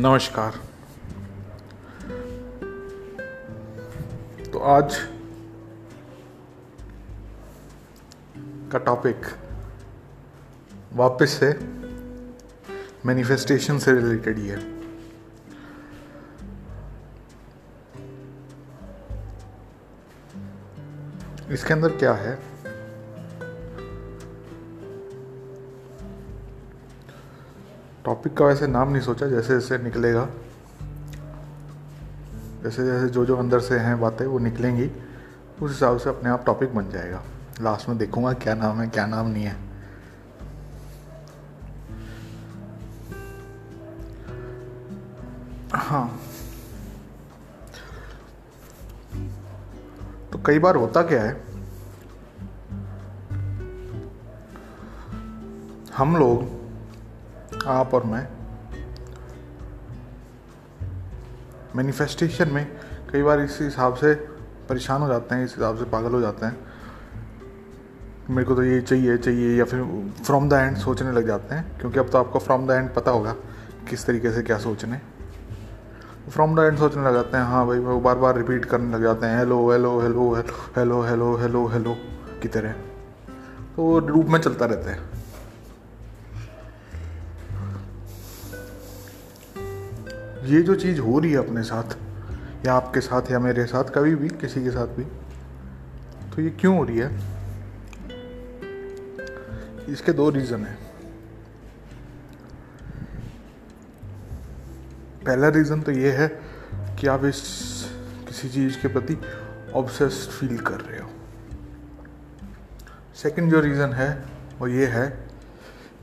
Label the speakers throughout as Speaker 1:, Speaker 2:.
Speaker 1: नमस्कार। तो आज का टॉपिक वापस से मैनिफेस्टेशन से रिलेटेड ही है। इसके अंदर क्या है? टॉपिक का वैसे नाम नहीं सोचा, जैसे जैसे निकलेगा, जैसे जैसे जो जो अंदर से हैं बातें, वो निकलेंगी, उस हिसाब से अपने आप टॉपिक बन जाएगा। लास्ट में देखूँगा क्या नाम है, क्या नाम नहीं है। हाँ। तो कई बार होता क्या है, हम लोग आप और मैं मैनिफेस्टेशन में कई बार इस हिसाब से परेशान हो जाते हैं, इस हिसाब से पागल हो जाते हैं मेरे को तो ये चाहिए चाहिए, या फिर फ्रॉम द एंड सोचने लग जाते हैं, क्योंकि अब तो आपको फ्रॉम द एंड पता होगा किस तरीके से क्या सोचने फ्रॉम द एंड सोचने लग जाते हैं हाँ भाई, वो बार बार रिपीट करने लग जाते हैं hello hello hello hello hello hello hello की तरह। तो वो लूप में चलता रहता है। ये जो चीज़ हो रही है अपने साथ, या आपके साथ, या मेरे साथ, कभी भी, किसी के साथ भी तो ये क्यों हो रही है? इसके दो रीज़न है। पहला रीज़न तो ये है कि आप इस किसी चीज़ के प्रति ऑब्सेस्ड फील कर रहे हो। सेकंड जो रीज़न है, वो ये है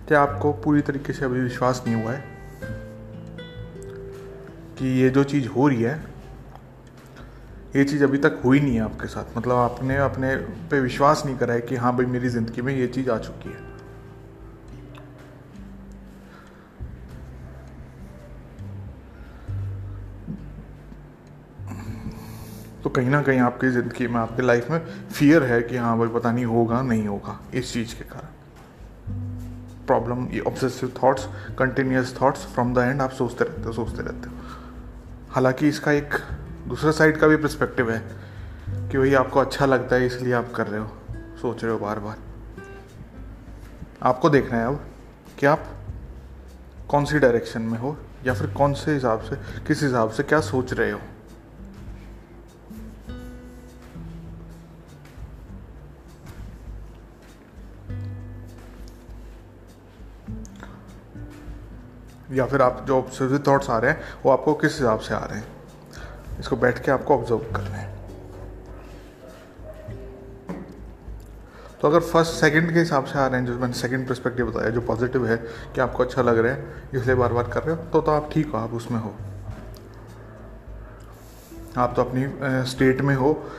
Speaker 1: कि आपको पूरी तरीके से अभी विश्वास नहीं हुआ है। कि ये जो चीज़ हो रही है, ये चीज़ अभी तक हुई नहीं है आपके साथ। मतलब आपने अपने पे विश्वास नहीं करा है कि हाँ भाई मेरी ज़िंदगी में ये चीज़ आ चुकी है। तो कहीं ना कहीं आपकी ज़िंदगी में, आपके लाइफ में फियर है कि हाँ भाई पता नहीं होगा नहीं होगा इस चीज़ के कारण। प्रॉब्लम ये obsessive thoughts continuous thoughts from the end आप सोचते रहते हो, सोचते रहते हो। हालाँकि इसका एक दूसरा साइड का भी प्रस्पेक्टिव है कि वही आपको अच्छा लगता है, इसलिए आप कर रहे हो, सोच रहे हो बार बार आपको देखना है अब कि आप कौन सी डायरेक्शन में हो, या फिर कौन से हिसाब से, किस हिसाब से क्या सोच रहे हो। या फिर आप जो ऑब्ज़र्व थॉट्स आ रहे हैं, वो आपको किस हिसाब से आ रहे हैं? इसको बैठ के आपको ऑब्ज़र्व करना है। तो अगर फ़र्स्ट सेकंड के हिसाब से आ रहे हैं, जो मैंने सेकंड परस्पेक्टिव बताया, जो पॉजिटिव है, कि आपको अच्छा लग रहा है, इसलिए बार बार कर रहे हो तो तो आप ठीक हो, आप उसमें हो। आप तो अपनी स्टेट में हो,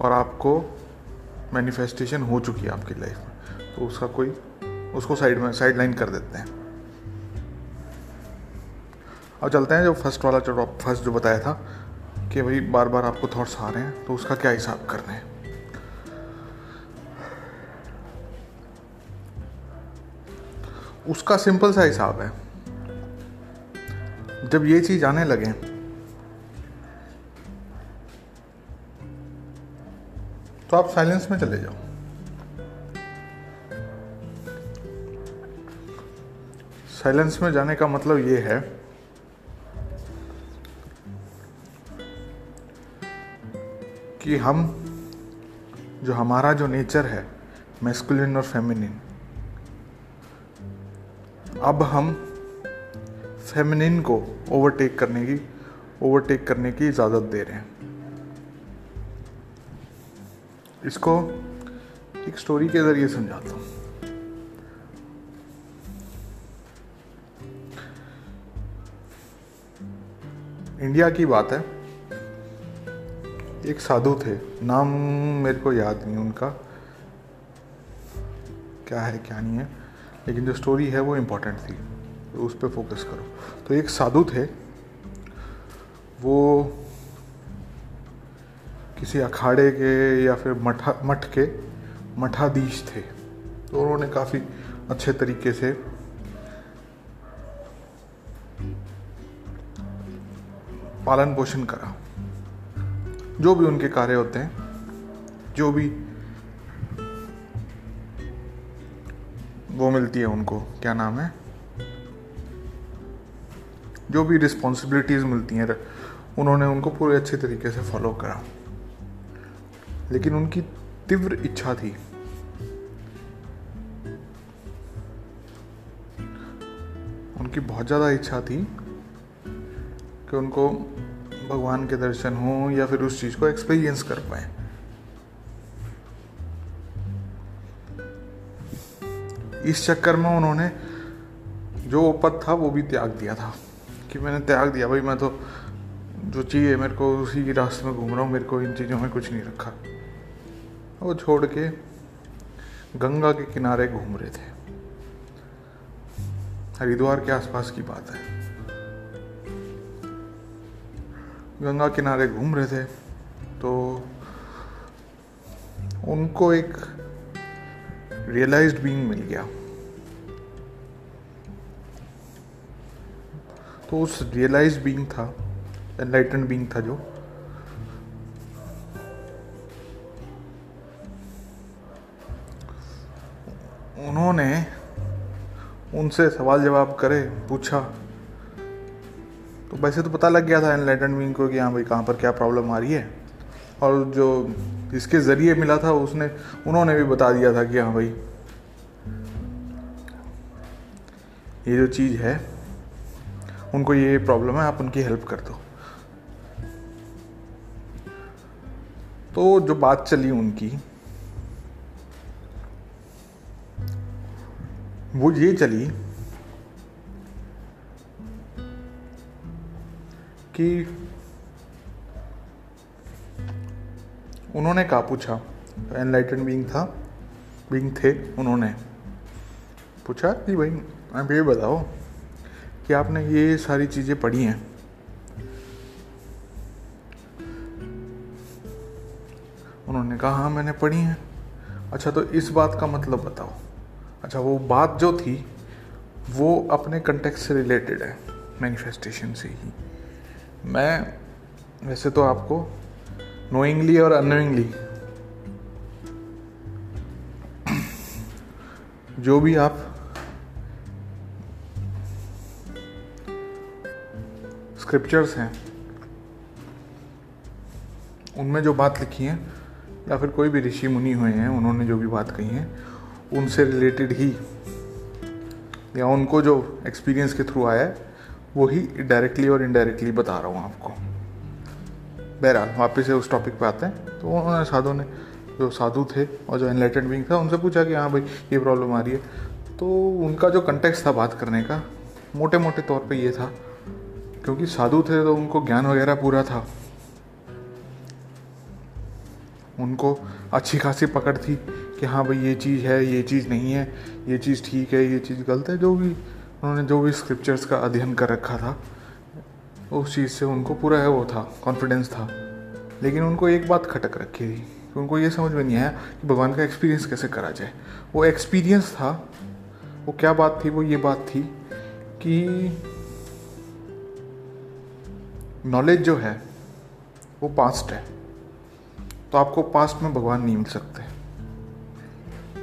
Speaker 1: और आपको मैनिफेस्टेशन हो चुकी है आपकी लाइफ में। तो उसका कोई, उसको साइड में साइड लाइन कर देते हैं। अब चलते हैं, जो फ़र्स्ट वाला जो फ़र्स्ट जो बताया था कि भाई बार बार आपको थॉट्स आ रहे हैं तो उसका क्या हिसाब करना है? उसका सिंपल सा हिसाब है। जब ये चीज़ आने लगे तो आप साइलेंस में चले जाओ। साइलेंस में जाने का मतलब ये है कि हम, जो हमारा जो नेचर है मेस्कुलिन और फेमिनिन अब हम फेमिनिन को ओवरटेक करने की ओवरटेक करने की इजाज़त दे रहे हैं। इसको एक स्टोरी के ज़रिए समझाता हूँ। इंडिया की बात है एक साधु थे। नाम मेरे को याद नहीं उनका। क्या है, क्या नहीं है। लेकिन जो स्टोरी है वो इम्पोर्टेंट थी। तो उस पर फोकस करो। तो एक साधु थे। वो किसी अखाड़े के या फिर मठा, मठ के मठाधीश थे। तो उन्होंने काफ़ी अच्छे तरीके से पालन पोषण करा। जो भी उनके कार्य होते हैं, जो भी वो मिलती है उनको, क्या नाम है? जो भी रिस्पॉन्सिबिलिटीज़ मिलती हैं, उन्होंने उनको पूरे अच्छे तरीके से फॉलो करा। लेकिन उनकी तीव्र इच्छा थी। उनकी बहुत ज़्यादा इच्छा थी कि उनको भगवान के दर्शन हो या फिर उस चीज़ को एक्सपीरियंस कर पाए। इस चक्कर में उन्होंने जो पद था, वो भी त्याग दिया था कि मैंने त्याग दिया, भाई मैं तो जो चाहिए मेरे को उसी के रास्ते में घूम रहा हूँ, मेरे को इन चीज़ों में कुछ नहीं रखा। वो छोड़ के गंगा के किनारे घूम रहे थे। हरिद्वार के आसपास की बात है। गंगा किनारे घूम रहे थे तो उनको एक रियलाइज्ड बीइंग मिल गया। तो उस रियलाइज़ बीइंग था एनलाइटन बीइंग था जो। उन्होंने उनसे सवाल जवाब करे, पूछा तो वैसे तो पता लग गया था एनलाइटन विंग को कि हाँ भाई कहाँ पर क्या प्रॉब्लम आ रही है। और जो इसके ज़रिए मिला था, उसने, उन्होंने भी बता दिया था कि हाँ भाई, ये जो चीज़ है, उनको ये प्रॉब्लम है, आप उनकी हेल्प कर दो। तो जो बात चली उनकी, वो ये चली कि उन्होंने कहा, पूछा। एनलाइटन बींग था बींग थे उन्होंने। पूछा कि भाई, आप ये बताओ कि आपने ये सारी चीज़ें पढ़ी हैं? उन्होंने कहा हाँ मैंने पढ़ी हैं। अच्छा तो इस बात का मतलब बताओ। अच्छा वो बात जो थी, वो अपने कंटेक्ट से रिलेटेड है मैनिफेस्टेशन से ही। मैं वैसे तो आपको नोइंगली और अनोइंगली जो भी आप स्क्रिप्चर्स हैं, उनमें जो बात लिखी है, या फिर कोई भी ऋषि मुनि हुए हैं, उन्होंने जो भी बात कही है, उनसे रिलेटेड ही, या उनको जो एक्सपीरियंस के थ्रू आया है वही डायरेक्टली और इनडायरेक्टली बता रहा हूँ आपको। बहरहाल, वापस से उस टॉपिक पे आते हैं। तो उन्होंने साधु ने, जो साधु थे और जो एनलाइटेड बींग था, उनसे पूछा कि हाँ भाई, ये प्रॉब्लम आ रही है। तो उनका जो कंटेक्स था बात करने का मोटे मोटे तौर पे ये था, क्योंकि साधु थे तो उनको ज्ञान वगैरह पूरा था। उनको अच्छी खासी पकड़ थी कि हाँ भाई, ये चीज़ है, ये चीज़ नहीं है, ये चीज़ ठीक है, ये चीज़ गलत है, जो भी उन्होंने जो भी स्क्रिप्चर्स का अध्ययन कर रखा था, उस चीज़ से उनको पूरा है वो था कॉन्फिडेंस था। लेकिन उनको एक बात खटक रखी थी उनको ये समझ में नहीं आया कि भगवान का एक्सपीरियंस कैसे करा जाए। वो एक्सपीरियंस था, वो क्या बात थी, वो ये बात थी कि नॉलेज जो है, वो पास्ट है। तो आपको पास्ट में भगवान नहीं मिल सकते।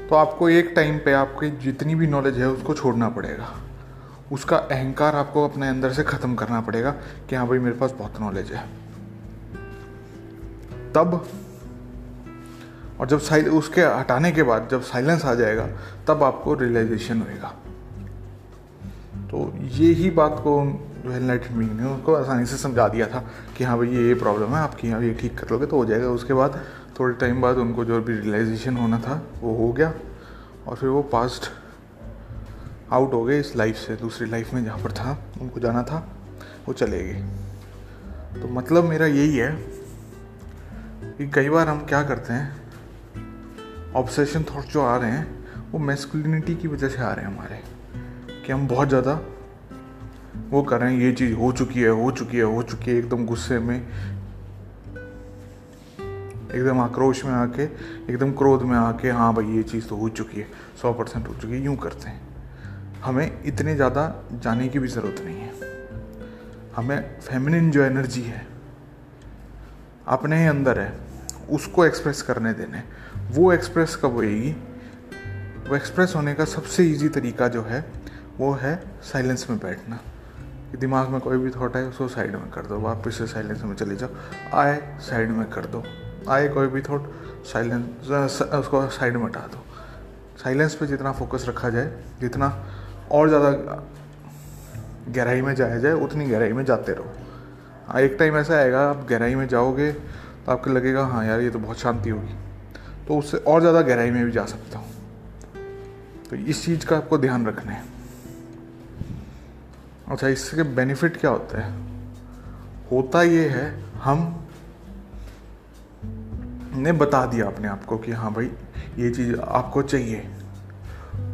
Speaker 1: तो आपको एक टाइम पे आपकी जितनी भी नॉलेज है, उसको छोड़ना पड़ेगा। उसका अहंकार आपको अपने अंदर से ख़त्म करना पड़ेगा कि हाँ भाई, मेरे पास बहुत नॉलेज है। तब, और जब साइल, उसके हटाने के बाद जब साइलेंस आ जाएगा, तब आपको रियलाइजेशन होएगा। तो ये ही बात को जो है एनलाइटन बीइंग ने उसको आसानी से समझा दिया था कि हाँ भाई, ये ये प्रॉब्लम है आपकी यहाँ ये ठीक कर लोगे तो हो जाएगा। उसके बाद थोड़े टाइम बाद उनको जो भी रियलाइजेशन होना था, वो हो गया, और फिर वो पास्ट आउट हो गए इस लाइफ से, दूसरी लाइफ में जहाँ पर था, उनको जाना था, वो चले गए। तो मतलब मेरा यही है कि कई बार हम क्या करते हैं ऑब्सेशन थॉट जो आ रहे हैं, वो मेस्कुलिनिटी की वजह से आ रहे हैं हमारे, कि हम बहुत ज़्यादा वो कर रहे हैं, ये चीज़ हो चुकी है, हो चुकी है, हो चुकी है, एकदम गुस्से में, एकदम आक्रोश में आके, एकदम क्रोध में आके हाँ भाई, ये चीज़ तो हो चुकी है, सौ परसेंट हो चुकी है, यूँ करते हैं। हमें इतने ज़्यादा जाने की भी ज़रूरत नहीं है। हमें फेमिनिन जो एनर्जी है, अपने ही अंदर है, उसको एक्सप्रेस करने देने वो एक्सप्रेस कब होएगी? वो एक्सप्रेस होने का सबसे इजी तरीका जो है, वो है साइलेंस में बैठना। दिमाग में कोई भी थॉट आए, उसको साइड में कर दो। वापस से साइलेंस में चले जाओ। आए साइड में कर दो। आए कोई भी थॉट साइलेंस उसको साइड में हटा दो। साइलेंस पे जितना फोकस रखा जाए, जितना और ज़्यादा गहराई में जाया जाए, उतनी गहराई में जाते रहो। हाँ एक टाइम ऐसा आएगा, आप गहराई में जाओगे तो आपको लगेगा हाँ यार, ये तो बहुत शांति होगी। तो उससे और ज़्यादा गहराई में भी जा सकता हूँ। तो इस चीज़ का आपको ध्यान रखना है। अच्छा इसके बेनिफिट क्या होता है? होता ये है, हम ने बता दिया अपने आप को कि हाँ भाई, ये चीज़ आपको चाहिए।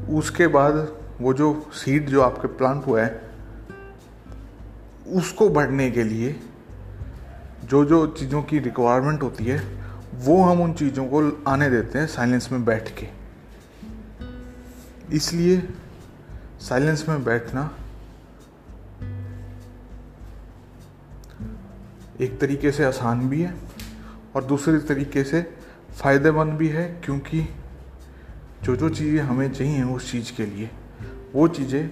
Speaker 1: उसके बाद वो जो सीड जो आपके प्लांट हुआ है, उसको बढ़ने के लिए जो जो चीज़ों की रिक्वायरमेंट होती है, वो हम उन चीज़ों को आने देते हैं साइलेंस में बैठ के। इसलिए साइलेंस में बैठना एक तरीके से आसान भी है और दूसरे तरीके से फ़ायदेमंद भी है, क्योंकि जो जो चीज़ें हमें चाहिए उस चीज़ के लिए। वो चीज़ें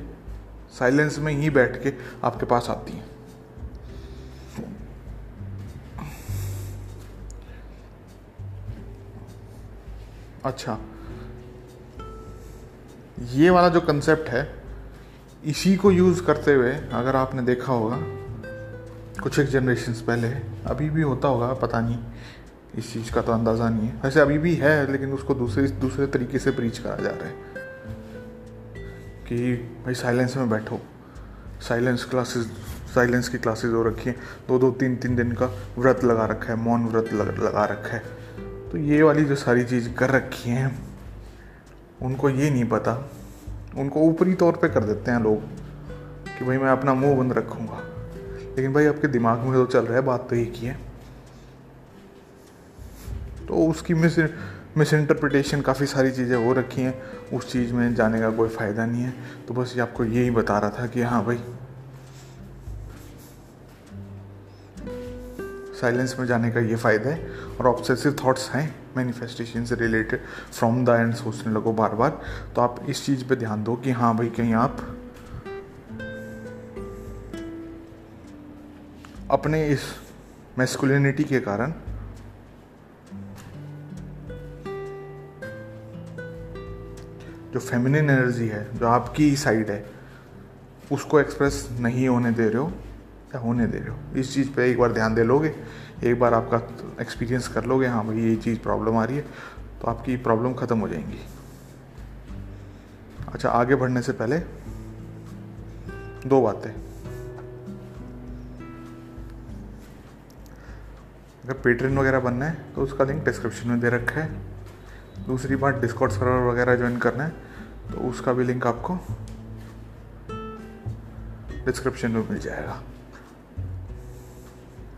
Speaker 1: साइलेंस में ही बैठ के आपके पास आती हैं। अच्छा। ये वाला जो कंसेप्ट है, इसी को यूज़ करते हुए अगर आपने देखा होगा, कुछ एक जनरेशन पहले, अभी भी होता होगा, पता नहीं, इस चीज़ का तो अंदाज़ा नहीं है। वैसे अभी भी है, लेकिन उसको दूसरे दूसरे तरीके से प्रीच करा जा रहा है। कि भाई साइलेंस में बैठो। साइलेंस क्लासेस साइलेंस की क्लासेस हो रखी हैं। दो दो, तीन तीन दिन का व्रत लगा रखा है, मौन व्रत लगा रखा है। तो ये वाली जो सारी चीज़ कर रखी हैं, उनको ये नहीं पता। उनको ऊपरी तौर पे कर देते हैं लोग कि भाई मैं अपना मुँह बंद रखूँगा। लेकिन भाई आपके दिमाग में तो चल रहा है, बात तो एक ही है। तो उसकी मिस मिस इंटरप्रिटेशन काफ़ी सारी चीज़ें हो रखी हैं। उस चीज़ में जाने का कोई फ़ायदा नहीं है। तो बस ये आपको यही बता रहा था कि हाँ भाई। साइलेंस में जाने का ये फ़ायदा है और ऑब्सेसिव थॉट्स हैं मैनिफेस्टेशन से रिलेटेड फ्रॉम द एंड सोचने लगो बार बार तो आप इस चीज़ पे ध्यान दो कि हाँ भाई, कहीं आप अपने इस मेस्कुलिनिटी के कारण जो फेमिनिन एनर्जी है, जो आपकी साइड है, उसको एक्सप्रेस नहीं होने दे रहे हो या होने दे रहे हो। इस चीज़ पे एक बार ध्यान दे लोगे, एक बार आपका एक्सपीरियंस कर लोगे हाँ भाई ये चीज़ प्रॉब्लम आ रही है तो आपकी प्रॉब्लम ख़त्म हो जाएँगी। अच्छा आगे बढ़ने से पहले दो बातें। अगर पेट्रेन वगैरह बनना है तो उसका लिंक डिस्क्रिप्शन में दे रखा है। दूसरी बात डिस्कॉर्ड सर्वर वगैरह ज्वाइन करना है तो उसका भी लिंक आपको डिस्क्रिप्शन में मिल जाएगा।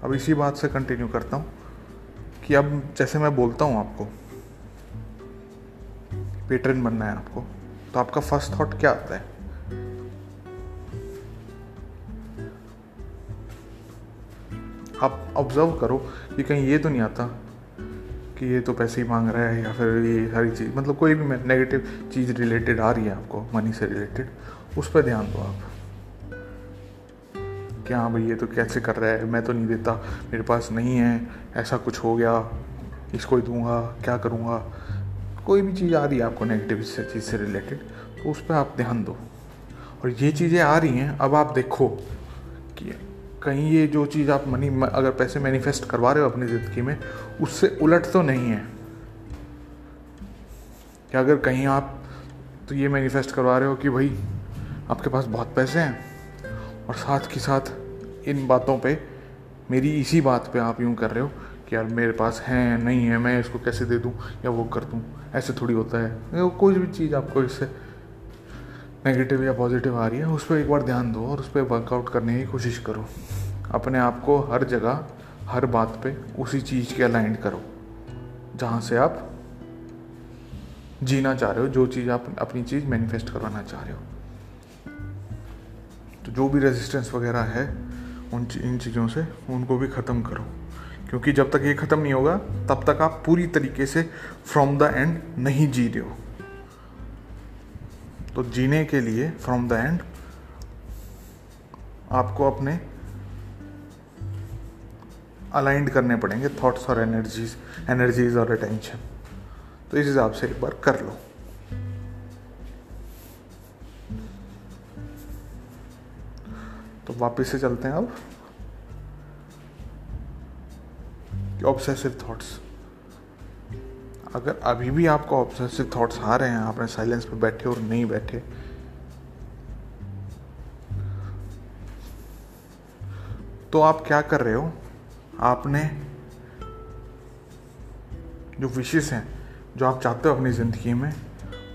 Speaker 1: अब इसी बात से कंटिन्यू करता हूँ कि अब जैसे मैं बोलता हूँ आपको पेटर्न बनना है आपको तो आपका फ़र्स्ट थॉट क्या आता है? आप ऑब्ज़र्व करो कि कहीं ये तो नहीं आता कि ये तो पैसे ही मांग रहा है या फिर ये सारी चीज़ मतलब कोई भी नेगेटिव चीज़ रिलेटेड आ रही है आपको मनी से रिलेटेड उस पर ध्यान दो आप। कि हाँ भाई ये तो कैसे कर रहा है, मैं तो नहीं देता, मेरे पास नहीं है, ऐसा कुछ हो गया, इसको ही दूँगा, क्या करूँगा? कोई भी चीज़ आ रही है आपको नेगेटिव चीज़ से रिलेटेड तो उस पर आप ध्यान दो। और ये चीज़ें आ रही हैं, अब आप देखो कि कहीं ये जो चीज़ आप मनी अगर पैसे मैनिफेस्ट करवा रहे हो अपनी ज़िंदगी में, उससे उलट तो नहीं है। कि अगर कहीं आप तो ये मैनिफेस्ट करवा रहे हो कि भाई, आपके पास बहुत पैसे हैं और साथ के साथ इन बातों पे, मेरी इसी बात पे आप यूँ कर रहे हो कि यार मेरे पास है, नहीं है, मैं इसको कैसे दे दूँ या वो कर दूँ? ऐसे थोड़ी होता है। कोई भी चीज़ आपको इससे नेगेटिव या पॉजिटिव आ रही है, उस पर एक बार ध्यान दो और उस पर वर्कआउट करने की कोशिश करो। अपने आप को हर जगह, हर बात पे उसी चीज़ के अलाइंड करो, जहाँ से आप जीना चाह रहे हो, जो चीज़ आप अपनी चीज़ मैनिफेस्ट करवाना चाह रहे हो। तो जो भी रेजिस्टेंस वगैरह है, उन इन चीज़ों से उनको भी ख़त्म करो, क्योंकि जब तक ये ख़त्म नहीं होगा, तब तक आप पूरी तरीके से फ्रॉम द एंड नहीं जी रहे हो। तो जीने के लिए फ्रॉम द एंड आपको अपने अलाइंड करने पड़ेंगे थॉट्स और एनर्जीज एनर्जीज और अटेंशन तो इस हिसाब से एक बार कर लो। तो वापस से चलते हैं अब। ऑब्सेसिव थॉट्स अगर अभी भी आपको ऑब्सेसिव थॉट्स आ रहे हैं आपने साइलेंस पे बैठे और नहीं बैठे तो आप क्या कर रहे हो? आपने जो विशेष हैं, जो आप चाहते हो अपनी ज़िंदगी में,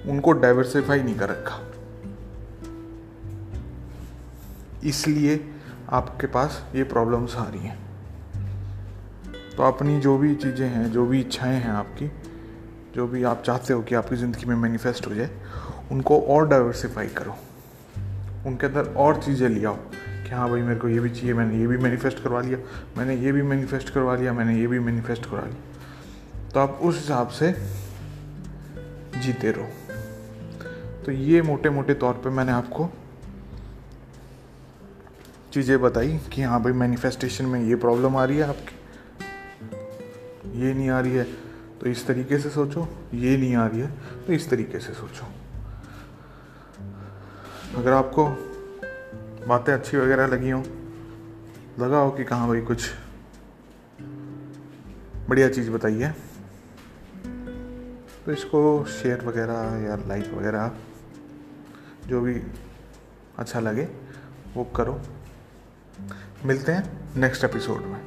Speaker 1: उनको डाइवर्सिफाई नहीं कर रखा। इसलिए आपके पास ये प्रॉब्लम्स आ रही हैं। तो अपनी जो भी चीज़ें हैं, जो भी इच्छाएँ हैं आपकी जो भी आप चाहते हो कि आपकी ज़िंदगी में मैनिफेस्ट हो जाए, उनको और डाइवर्सिफाई करो। उनके अंदर और चीज़ें ले आओ कि हाँ भाई मेरे को ये भी चाहिए, मैंने ये भी मैनिफेस्ट करवा लिया, मैंने ये भी मैनिफेस्ट करवा लिया, मैंने ये भी मैनिफेस्ट करवा लिया। तो आप उस हिसाब से जीते रहो। तो ये मोटे मोटे तौर पे मैंने आपको चीज़ें बताई कि हाँ भाई मैनिफेस्टेशन में ये प्रॉब्लम आ रही है आपकी, ये नहीं आ रही है। तो इस तरीके से सोचो, ये नहीं आ रही है तो इस तरीके से सोचो। अगर आपको बातें अच्छी वगैरह लगी हो, लगा हो कि कहाँ भाई कुछ बढ़िया चीज़ बताइए तो इसको शेयर वगैरह या लाइक वगैरह, जो भी अच्छा लगे, वो करो। मिलते हैं नेक्स्ट एपिसोड में।